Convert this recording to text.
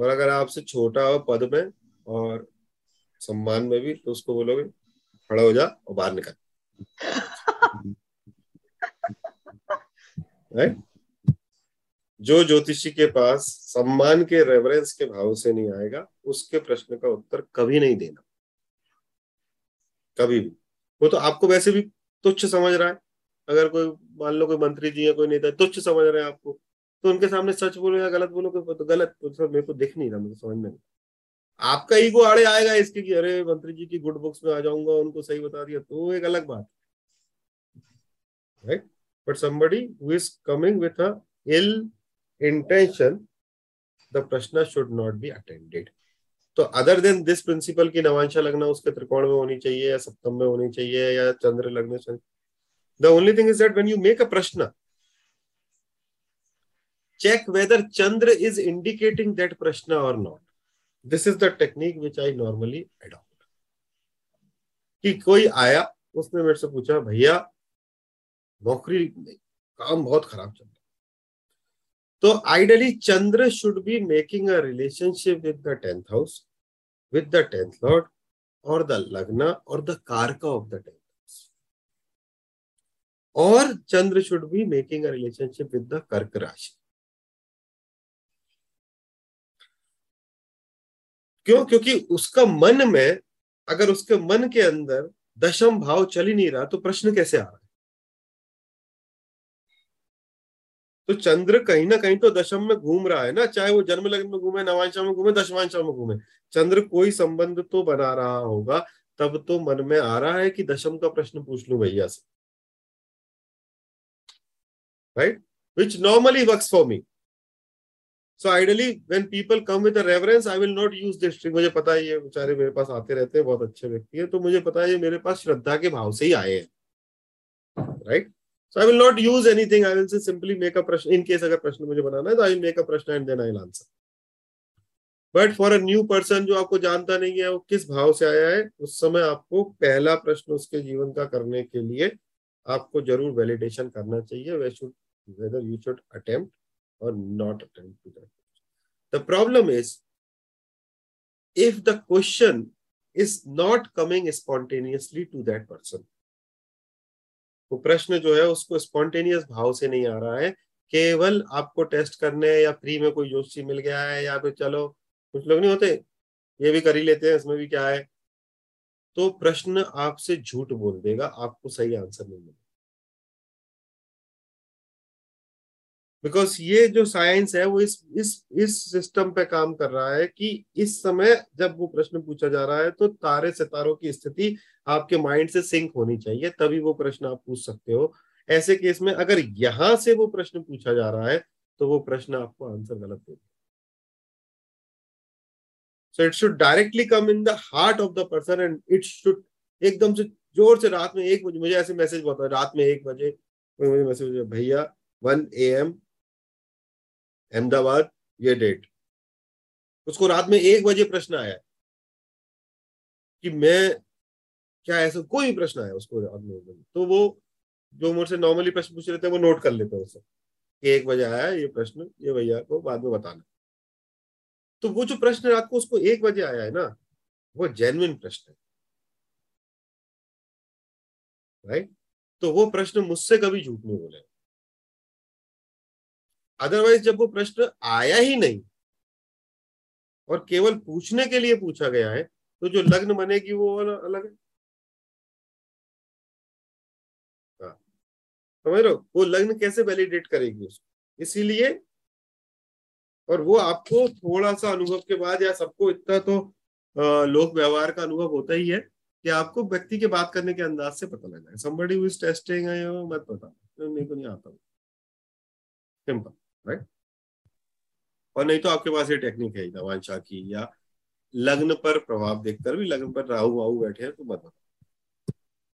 और अगर आपसे छोटा हो पद में और सम्मान में भी तो उसको बोलोगे, खड़ा हो जा और बाहर निकल। जो ज्योतिषी के पास सम्मान के रेफरेंस के भाव से नहीं आएगा, उसके प्रश्न का उत्तर कभी नहीं देना। कभी भी। वो तो आपको वैसे भी तुच्छ समझ रहा है। अगर कोई, मान लो कोई मंत्री जी या कोई नेता तुच्छ समझ रहे हैं आपको तो उनके सामने सच बोलो या गलत बोलो तो गलत तो सर मेरे को दिख नहीं रहा मुझे समझ में आपका ईगो आड़े आएगा इसके कि अरे मंत्री जी की गुड बुक्स में आ जाऊँगा, उनको सही बता दिया तो एक अलग बात। Right but somebody who is coming with a ill intention, the prashna should not be attended तो अदर देन दिस प्रिंसिपल की नवांशा लगना, उसके त्रिकोण में होनी चाहिए, या सप्तम में होनी चाहिए, या चंद्र लगने से। The only thing is that when you make a प्रश्न check whether chandra is indicating that prashna or not. This is the technique which i normally adopt. कि कोई आया, उसने मेरे से पूछा, भैया, नौकरी काम बहुत खराब चल रहा तो ideally Chandra should be making a relationship with the tenth house with the tenth lord और द लग्न और द कारका ऑफ़ द टेंथ हाउस और चंद्र should be making a relationship with the कर्क राशि क्यों? क्योंकि उसका मन में, अगर उसके मन के अंदर दशम भाव चल ही नहीं रहा तो प्रश्न कैसे आ रहा है? तो चंद्र कहीं ना कहीं तो दशम में घूम रहा है ना, चाहे वो जन्म लग्न में घूमे नवांशा में घूमे दशमांशा में घूमे। चंद्र कोई संबंध तो बना रहा होगा, तब तो मन में आ रहा है कि दशम का प्रश्न पूछ लू भैया से। Right which normally work for me so ideally when people come with reference I will not use this मुझे पता है ये बेचारे मेरे पास आते रहते हैं, बहुत अच्छे व्यक्ति है तो मुझे पता है ये मेरे पास श्रद्धा के भाव से ही आए हैं। Right so I will not use anything I will say simply make a प्रश्न इन केस अगर प्रश्न मुझे बनाना है तो आई विल मेक अ प्रश्न and then I will answer but for a new person जो आपको जानता नहीं है, वो किस भाव से आया है, उस समय आपको पहला प्रश्न उसके जीवन का करने के लिए आपको ज़रूर वैलिडेशन करना चाहिए। वे should whether you should attempt or not attempt to that. The problem is, if the question is not coming spontaneously to that person. वो प्रश्न जो है उसको स्पॉन्टेनियस भाव से नहीं आ रहा है केवल आपको टेस्ट करने या फ्री में कोई जोशी मिल गया है या फिर चलो, कुछ लोग नहीं होते, ये भी कर ही लेते हैं, इसमें भी क्या है तो प्रश्न आपसे झूठ बोल देगा, आपको सही आंसर नहीं मिलेगा बिकॉज़ ये जो साइंस है, वो इस इस इस सिस्टम पे काम कर रहा है कि इस समय जब वो प्रश्न पूछा जा रहा है तो तारे सितारों की स्थिति आपके माइंड से सिंक होनी चाहिए, तभी वो प्रश्न आप पूछ सकते हो। ऐसे केस में अगर यहाँ से वो प्रश्न पूछा जा रहा है तो वो प्रश्न आपको आंसर गलत देगा। So it should directly come in the heart of the person and it should एकदम से ज़ोर से रात में एक बजे, मुझे ऐसे मैसेज बहुत रात में एक बजे मुझे मैसेज भैया वन ए एम अहमदाबाद, ये डेट उसको रात में एक बजे प्रश्न आया कि मैं, क्या ऐसा कोई प्रश्न आया उसको रात में एक बजे? तो वो जो मुझसे नॉर्मली प्रश्न पूछ रहे थे, वो नोट कर लेते हैं कि एक बजे आया ये प्रश्न, ये भैया को बाद में बताना। तो वो जो प्रश्न रात को उसको एक बजे आया है ना, वो जेन्युइन प्रश्न है। राइट तो वो प्रश्न मुझसे कभी झूठ नहीं बोलेगा अदरवाइज़ जब वो प्रश्न आया ही नहीं और केवल पूछने के लिए पूछा गया है तो जो लग्न बनेगी वो अलग है। हाँ। समझ रहे हो? वो लग्न कैसे वैलिडेट करेगी उसको? इसीलिए और वो आपको थोड़ा सा अनुभव के बाद या सबको इतना तो लोक व्यवहार का अनुभव होता ही है कि आपको व्यक्ति के बात करने के अंदाज से पता लग जाए। समबडी हु इज़ टेस्टिंग मत पता मेरे को नहीं आता सिंपल राइट और नहीं तो आपके पास ये टेक्निक है नवांशा की, या लग्न पर प्रभाव देखकर भी, लग्न पर राहु वाहु बैठे हैं तो मत बताओ।